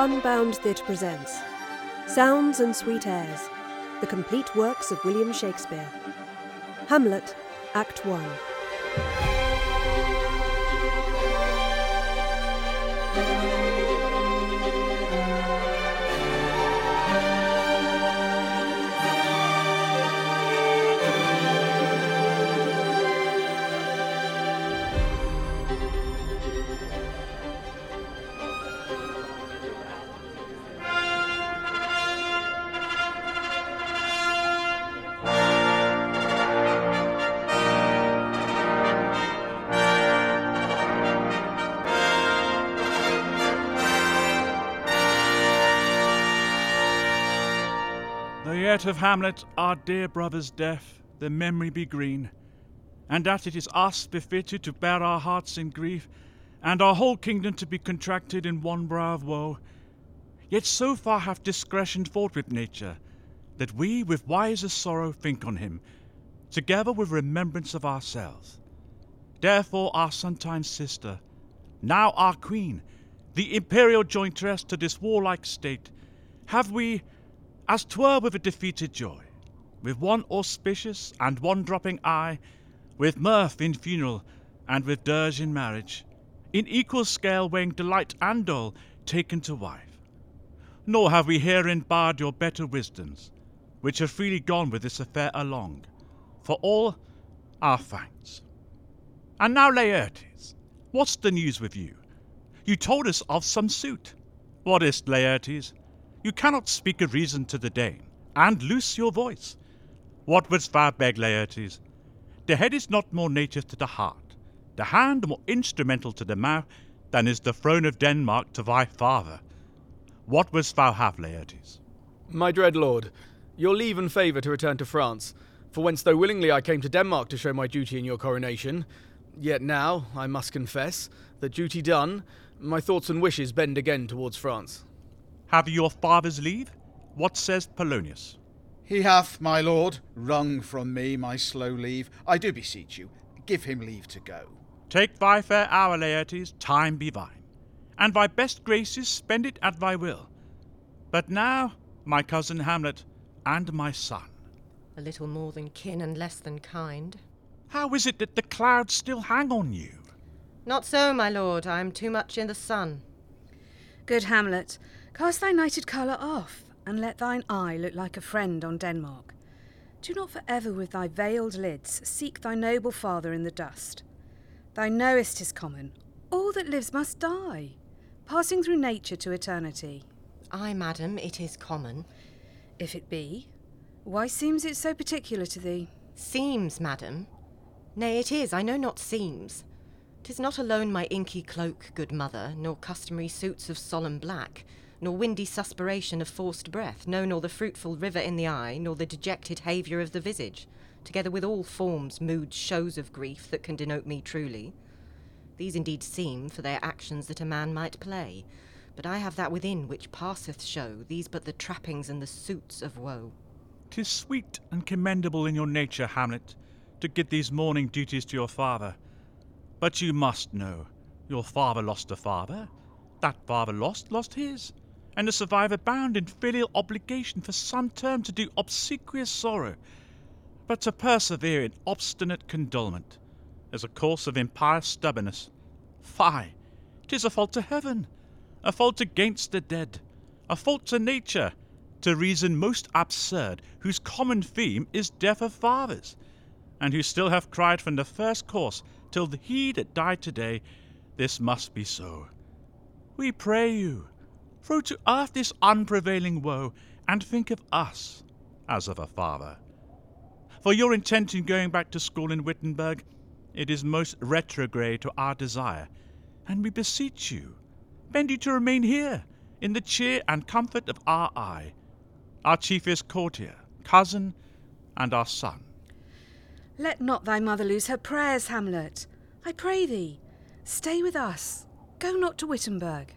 Unbound Theatre presents Sounds and Sweet Airs, the complete works of William Shakespeare. Hamlet, Act 1. Yet of Hamlet, our dear brother's death, the memory be green, and that it is us befitted to bear our hearts in grief, and our whole kingdom to be contracted in one brow of woe. Yet so far hath discretion fought with nature, that we with wiser sorrow think on him, together with remembrance of ourselves. Therefore our sometime sister, now our queen, the imperial jointress to this warlike state, have we, as twere with a defeated joy, with one auspicious and one dropping eye, with mirth in funeral and with dirge in marriage, in equal scale weighing delight and dole, taken to wife. Nor have we herein barred your better wisdoms, which have freely gone with this affair along, for all our thanks. And now, Laertes, what's the news with you? You told us of some suit. What is't, Laertes? You cannot speak a reason to the Dane, and loose your voice. What wouldst thou beg, Laertes? The head is not more native to the heart, the hand more instrumental to the mouth, than is the throne of Denmark to thy father. What wouldst thou have, Laertes? My dread lord, your leave and favour to return to France, for whence though willingly I came to Denmark to show my duty in your coronation, yet now, I must confess, that duty done, my thoughts and wishes bend again towards France. Have your father's leave? What says Polonius? He hath, my lord, wrung from me my slow leave. I do beseech you, give him leave to go. Take thy fair hour, Laertes, time be thine, and thy best graces spend it at thy will. But now, my cousin Hamlet, and my son, A little more than kin and less than kind. how is it that the clouds still hang on you? Not so, my lord, I am too much in the sun. Good Hamlet, cast thy nighted colour off, and let thine eye look like a friend on Denmark. Do not for ever with thy veiled lids seek thy noble father in the dust. Thou knowest his common, all that lives must die, passing through nature to eternity. Ay, madam, it is common. If it be, why seems it so particular to thee? Seems, madam. Nay, it is, I know not seems. 'Tis not alone my inky cloak, good mother, nor customary suits of solemn black, nor windy suspiration of forced breath, no, nor the fruitful river in the eye, nor the dejected haviour of the visage, together with all forms, moods, shows of grief that can denote me truly. These indeed seem for their actions that a man might play, but I have that within which passeth show, these but the trappings and the suits of woe. 'Tis sweet and commendable in your nature, Hamlet, to give these mourning duties to your father. But you must know, your father lost a father, that father lost, lost his, and the survivor bound in filial obligation for some term to do obsequious sorrow, but to persevere in obstinate condolement, is a course of impious stubbornness. Fie! 'Tis a fault to heaven, a fault against the dead, a fault to nature, to reason most absurd, whose common theme is death of fathers, and who still have cried from the first course till the he that died today, this must be so. We pray you, throw to earth this unprevailing woe, and think of us as of a father. For your intent in going back to school in Wittenberg, it is most retrograde to our desire, and we beseech you, bend you to remain here, in the cheer and comfort of our eye, our chiefest courtier, cousin, and our son. Let not thy mother lose her prayers, Hamlet. I pray thee, stay with us. Go not to Wittenberg.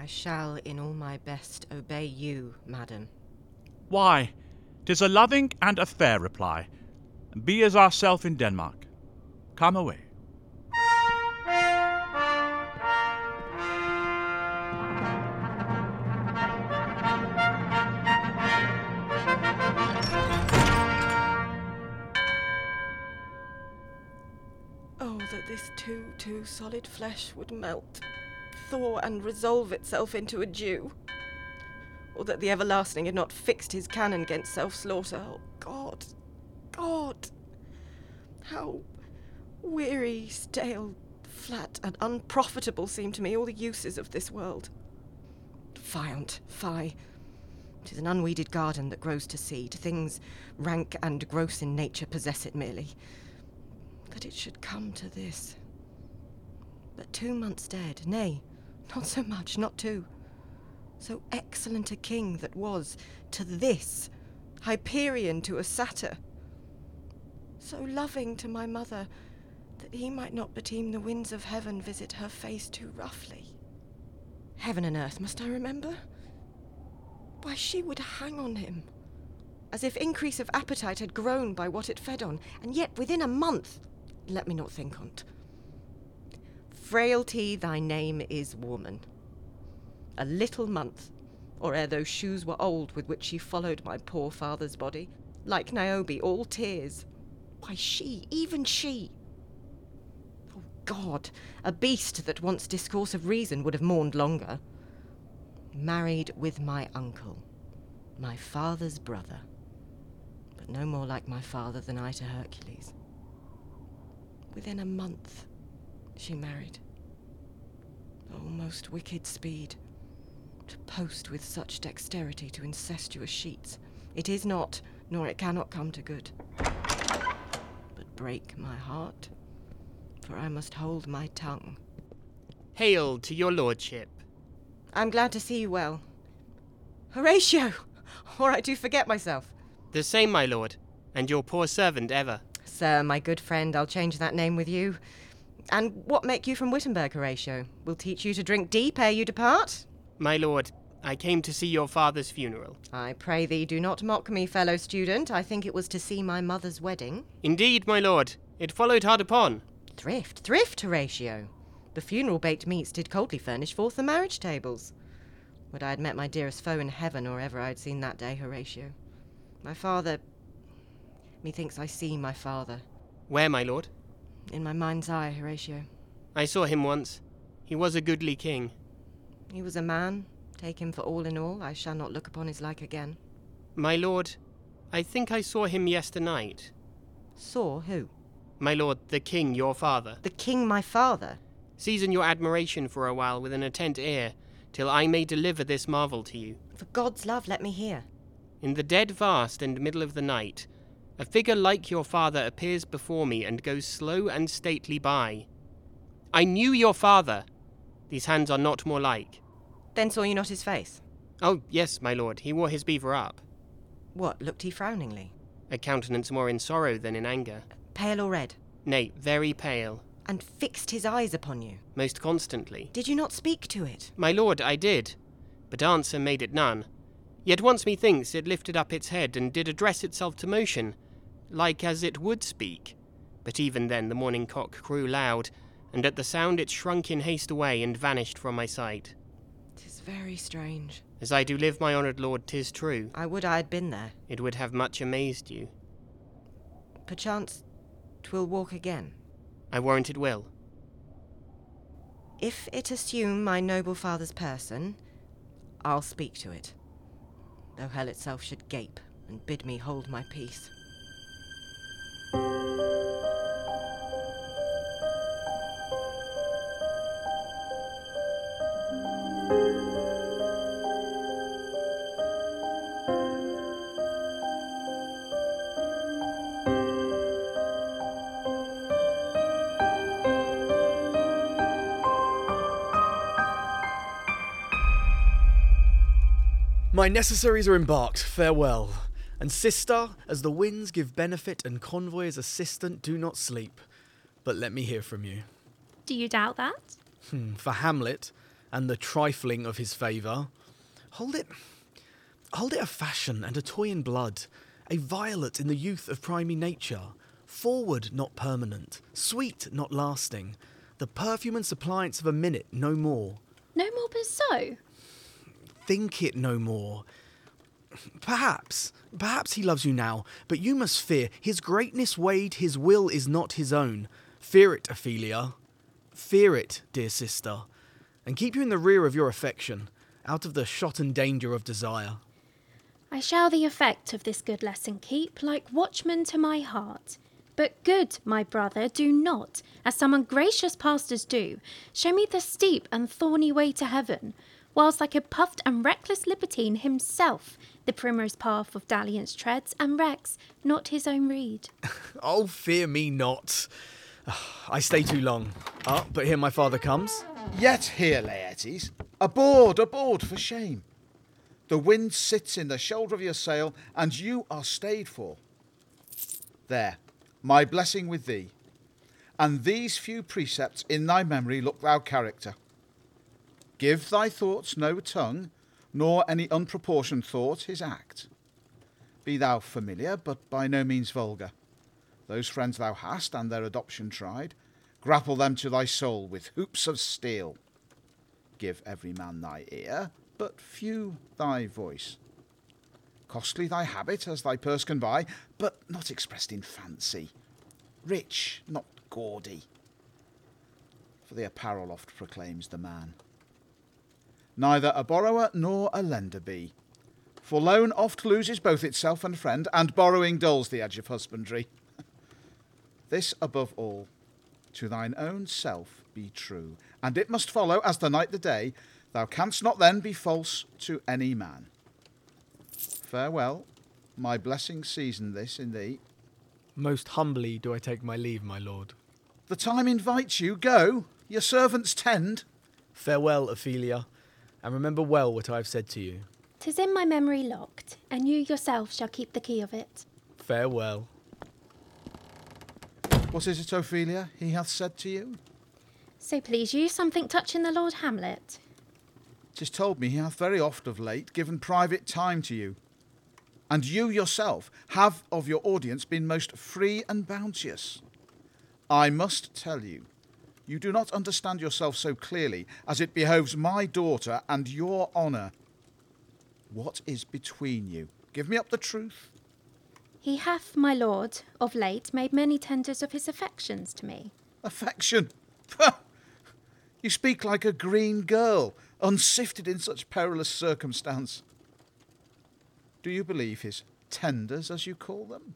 I shall in all my best obey you, madam. Why? Tis a loving and a fair reply. Be as ourself in Denmark. Come away. Oh, that this too, too solid flesh would melt thaw, and resolve itself into a dew. Or that the everlasting had not fixed his canon against self slaughter. Oh, God! God! How weary, stale, flat, and unprofitable seem to me all the uses of this world. Fiant, fie. It is an unweeded garden that grows to seed. Things rank and gross in nature possess it merely. That it should come to this. But two months dead, nay, not so much, not two. So excellent a king that was, to this, Hyperion to a satyr. So loving to my mother, that he might not beteem the winds of heaven visit her face too roughly. Heaven and earth, must I remember? Why, she would hang on him, as if increase of appetite had grown by what it fed on, and yet within a month. Let me not think on't. Frailty, thy name is woman. A little month, or ere those shoes were old with which she followed my poor father's body, like Niobe, all tears. Why, she, even she. Oh, God, a beast that wants discourse of reason would have mourned longer married with my uncle, my father's brother, but no more like my father than I to Hercules. Within a month, she married. O most wicked speed, to post with such dexterity to incestuous sheets. It is not, nor it cannot come to good. But break my heart, for I must hold my tongue. Hail to your lordship. I'm glad to see you well. Horatio! Or I do forget myself. The same, my lord, and your poor servant ever. Sir, my good friend, I'll change that name with you. And what make you from Wittenberg, Horatio? We'll teach you to drink deep ere you depart. My lord, I came to see your father's funeral. I pray thee, do not mock me, fellow student. I think it was to see my mother's wedding. Indeed, my lord, it followed hard upon. Thrift, thrift, Horatio. The funeral baked meats did coldly furnish forth the marriage tables. Would I had met my dearest foe in heaven, or ever I had seen that day, Horatio. My father. Methinks I see my father. Where, my lord? In my mind's eye, Horatio. I saw him once. He was a goodly king. He was a man. Take him for all in all, I shall not look upon his like again. My lord, I think I saw him yesternight. Saw who? My lord, the king, your father. The king, my father. Season your admiration for a while with an attent ear, till I may deliver this marvel to you. For God's love, let me hear. In the dead vast and middle of the night, a figure like your father appears before me and goes slow and stately by. I knew your father. These hands are not more like. Then saw you not his face? Oh, yes, my lord, he wore his beaver up, What, looked he frowningly? a countenance more in sorrow than in anger. Pale or red? Nay, very pale, And fixed his eyes upon you? most constantly. Did you not speak to it? My lord, I did, but answer made it none. Yet once methinks it lifted up its head and did address itself to motion, like as it would speak. But even then the morning cock crew loud, and at the sound it shrunk in haste away and vanished from my sight. Tis very strange. As I do live, my honoured lord, 'tis true. I would I had been there. It would have much amazed you. Perchance, twill walk again. I warrant it will. If it assume my noble father's person, I'll speak to it. Though hell itself should gape and bid me hold my peace. My necessaries are embarked, farewell. And sister, as the winds give benefit and convoy as assistant, do not sleep. But let me hear from you. Do you doubt that? Hmm, For Hamlet and the trifling of his favour, hold it, hold it a fashion and a toy in blood, a violet in the youth of primy nature, forward not permanent, sweet not lasting, the perfume and suppliance of a minute no more. No more but so. Think it no more. Perhaps, perhaps he loves you now, but you must fear his greatness weighed, his will is not his own. Fear it, Ophelia. Fear it, dear sister, and keep you in the rear of your affection, out of the shot and danger of desire. I shall the effect of this good lesson keep, like watchman to my heart. But good, my brother, do not, as some ungracious pastors do, show me the steep and thorny way to heaven, whilst like a puffed and reckless libertine himself the primrose path of dalliance treads and wrecks not his own reed. Oh, fear me not. I stay too long. Ah, but here my father comes. Yet here, Laertes. Aboard, aboard, for shame. The wind sits in the shoulder of your sail, and you are stayed for. There, my blessing with thee. And these few precepts in thy memory look thou character. Give thy thoughts no tongue, nor any unproportioned thought his act. Be thou familiar, but by no means vulgar. Those friends thou hast, and their adoption tried, grapple them to thy soul with hoops of steel. Give every man thy ear, but few thy voice. Costly thy habit as thy purse can buy, but not expressed in fancy. Rich, not gaudy. For the apparel oft proclaims the man. Neither a borrower nor a lender be. For loan oft loses both itself and friend, and borrowing dulls the edge of husbandry. this above all, to thine own self be true, and it must follow, as the night the day, thou canst not then be false to any man. Farewell, my blessing season this in thee. Most humbly do I take my leave, my lord. The time invites you, go, your servants tend. Farewell, Ophelia, and remember well what I have said to you. Tis in my memory locked, and you yourself shall keep the key of it. Farewell. What is it, Ophelia, he hath said to you? So please you, something touching the Lord Hamlet. Tis told me he hath very oft of late given private time to you. And you yourself have of your audience been most free and bounteous. I must tell you, you do not understand yourself so clearly as it behoves my daughter and your honour. What is between you? Give me up the truth. He hath, my lord, of late made many tenders of his affections to me. Affection? You speak like a green girl, unsifted in such perilous circumstance. Do you believe his tenders, as you call them?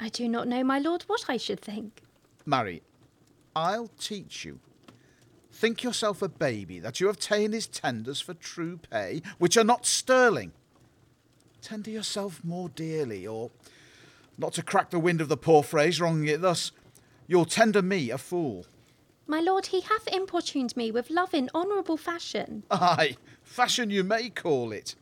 I do not know, my lord, what I should think. Marry, I'll teach you. Think yourself a baby that you have ta'en his tenders for true pay, which are not sterling. Tender yourself more dearly, or, not to crack the wind of the poor phrase, wronging it thus, you'll tender me a fool. My lord, he hath importuned me with love in honourable fashion, Ay, fashion you may call it.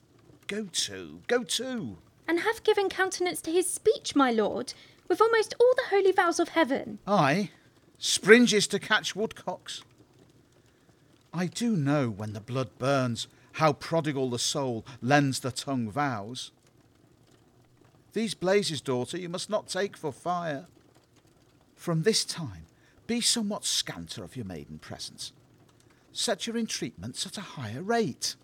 Go to, go to. and hath given countenance to his speech, my lord, with almost all the holy vows of heaven. Ay, springes to catch woodcocks. I do know when the blood burns how prodigal the soul lends the tongue vows. These blazes, daughter, you must not take for fire. From this time, be somewhat scanter of your maiden presence. Set your entreatments at a higher rate.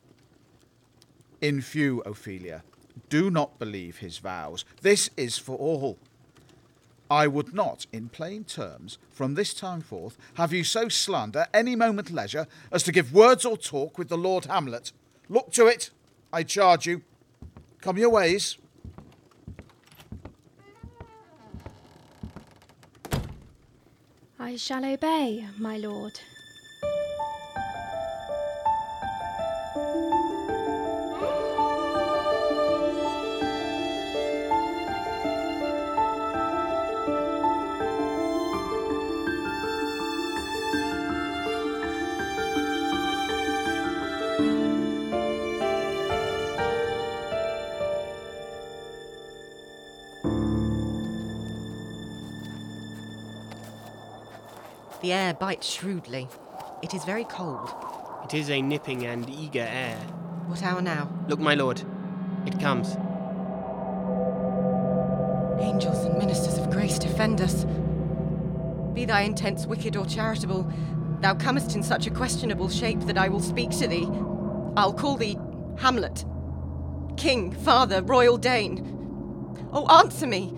In few, Ophelia, do not believe his vows. This is for all. I would not, in plain terms, from this time forth, have you so slander any moment leisure as to give words or talk with the Lord Hamlet. Look to it, I charge you. Come your ways. I shall obey, my lord. The air bites shrewdly. It is very cold. It is a nipping and eager air. What hour now? Look, my lord, it comes. Angels and ministers of grace defend us. Be thy intents wicked or charitable, thou comest in such a questionable shape that I will speak to thee. I'll call thee Hamlet. King, father, royal Dane. Oh, answer me!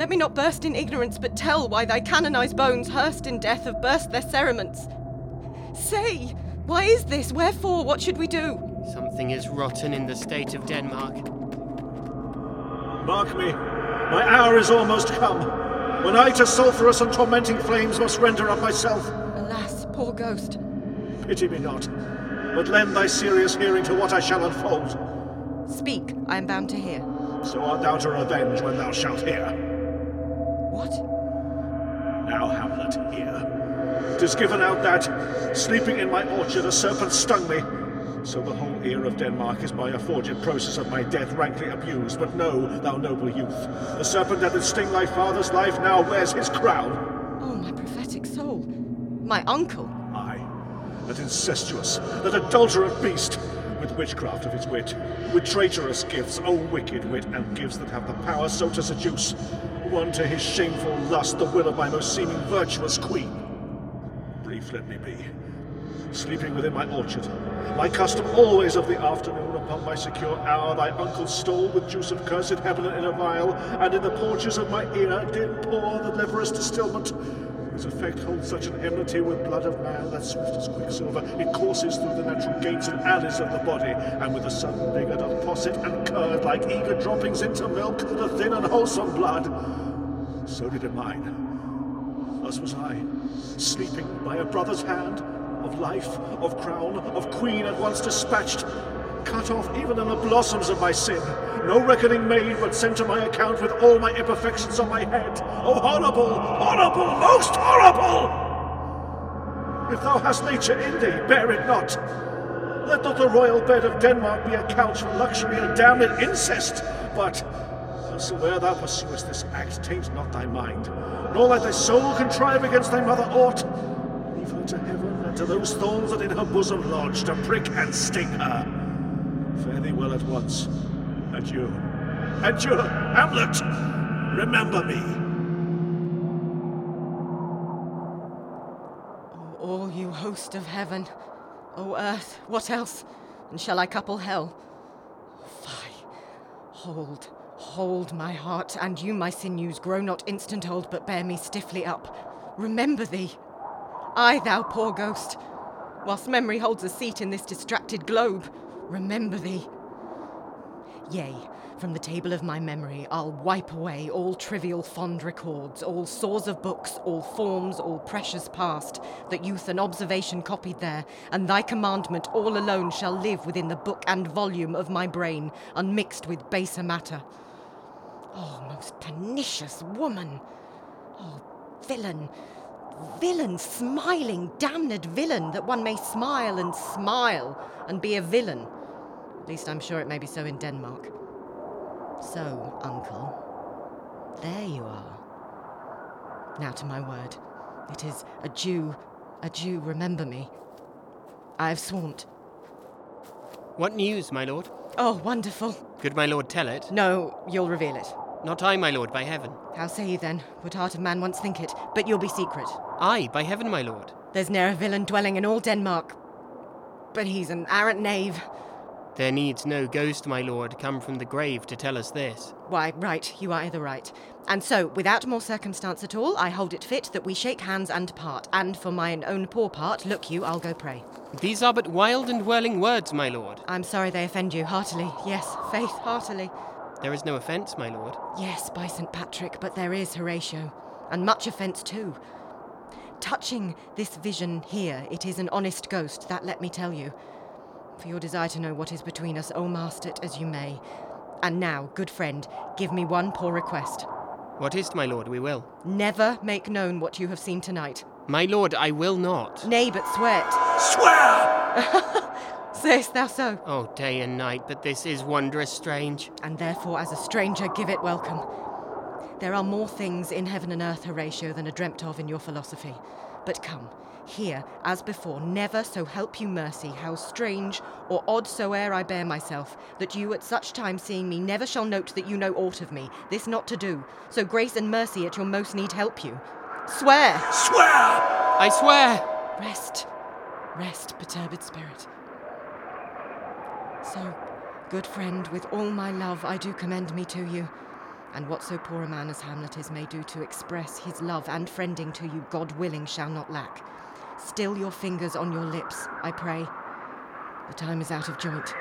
Let me not burst in ignorance, but tell why thy canonized bones, hearsed in death, have burst their cerements. Say, why is this? Wherefore? What should we do? Something is rotten in the state of Denmark. Mark me, my hour is almost come, when I to sulphurous and tormenting flames must render up myself. Alas, poor ghost. Pity me not, but lend thy serious hearing to what I shall unfold. Speak, I am bound to hear. So art thou to revenge when thou shalt hear. Now, Hamlet. Tis given out that, sleeping in my orchard, a serpent stung me. So the whole ear of Denmark is by a forged process of my death rankly abused. But know, thou noble youth, the serpent that did sting thy father's life now wears his crown. Oh, my prophetic soul. My uncle. Aye, that incestuous, that adulterate beast, with witchcraft of his wit, with traitorous gifts, O wicked wit, and gifts that have the power so to seduce, won to his shameful lust the will of my most seeming virtuous queen. Brief let me be. Sleeping within my orchard, my custom always of the afternoon, upon my secure hour, thy uncle stole with juice of cursed heaven in a vial, and in the porches of my ear did pour the leperous distilment. His effect holds such an enmity with blood of man that swift as quicksilver it courses through the natural gates and alleys of the body, and with a sudden vigour doth posset and curd like eager droppings into milk the thin and wholesome blood. So did it mine. Thus was I, sleeping by a brother's hand, of life, of crown, of queen at once dispatched, cut off even in the blossoms of my sin, no reckoning made, but sent to my account with all my imperfections on my head. Oh, horrible, horrible, most horrible! If thou hast nature in thee, bear it not. Let not the royal bed of Denmark be a couch for luxury and damned incest, but howsoe'er thou pursuest this act, taint not thy mind, nor let thy soul contrive against thy mother aught. Leave her to heaven and to those thorns that in her bosom lodge to prick and sting her. Fare thee well at once. Adieu. Adieu, Hamlet! Remember me. Oh, all you host of heaven. O earth, what else? And shall I couple hell? Fie. Hold, hold my heart, and you, my sinews, grow not instant old, but bear me stiffly up. Remember thee. I, thou poor ghost, whilst memory holds a seat in this distracted globe, remember thee. Yea, from the table of my memory I'll wipe away all trivial fond records, all sores of books, all forms, all precious past, that youth and observation copied there, and thy commandment all alone shall live within the book and volume of my brain, unmixed with baser matter. Oh, most pernicious woman! Oh, villain! Villain, smiling, damned villain, that one may smile and smile and be a villain. At least I'm sure it may be so in Denmark. So, uncle, there you are. Now to my word. It is adieu, adieu, remember me. I have sworn. What news, my lord? Oh, wonderful. Could my lord tell it? No, you'll reveal it. Not I, my lord, by heaven. How say you then? What heart of man once think it? But you'll be secret. I, by heaven, my lord. There's ne'er a villain dwelling in all Denmark. But he's an arrant knave. There needs no ghost, my lord, come from the grave to tell us this. Why, right, you are either right. And so, without more circumstance at all, I hold it fit that we shake hands and part. And for mine own poor part, look you, I'll go pray. These are but wild and whirling words, my lord. I'm sorry they offend you, heartily. Yes, faith, heartily. There is no offence, my lord. Yes, by St. Patrick, but there is, Horatio. And much offence too. Touching this vision here, it is an honest ghost, that let me tell you. For your desire to know what is between us, oh, master it as you may. And now, good friend, give me one poor request. What is't, my lord, we will. Never make known what you have seen tonight. My lord, I will not. Nay, but swear it. Swear! Sayest thou so? Oh, day and night, but this is wondrous strange. And therefore, as a stranger, give it welcome. There are more things in heaven and earth, Horatio, than are dreamt of in your philosophy. But come, here, as before, never so help you mercy, how strange or odd soe'er I bear myself, that you at such time seeing me never shall note that you know aught of me, this not to do, so grace and mercy at your most need help you. Swear! Swear! I swear! Rest, rest, perturbed spirit. So, good friend, with all my love I do commend me to you. And what so poor a man as Hamlet is may do to express his love and friending to you, God willing, shall not lack. Still your fingers on your lips, I pray. The time is out of joint.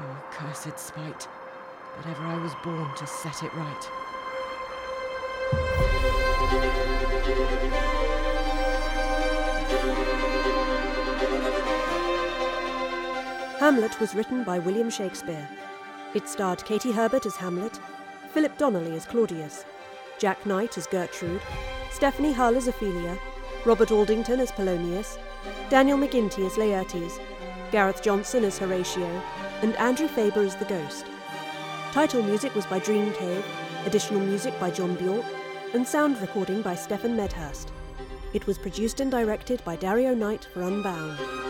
Oh, cursed spite, that ever I was born to set it right. Hamlet was written by William Shakespeare. It starred Kati Herbert as Hamlet, Philip Donnelly as Claudius, Jac Knight as Gertrude, Stephanie Hull as Ophelia, Robert Aldington as Polonius, Daniel McGinty as Laertes, Gareth Johnson as Horatio, and Andrew Faber as the Ghost. Title music was by Dream Cave, additional music by John Bjork, and sound recording by Stephan Medhurst. It was produced and directed by Dario Knight for Unbound.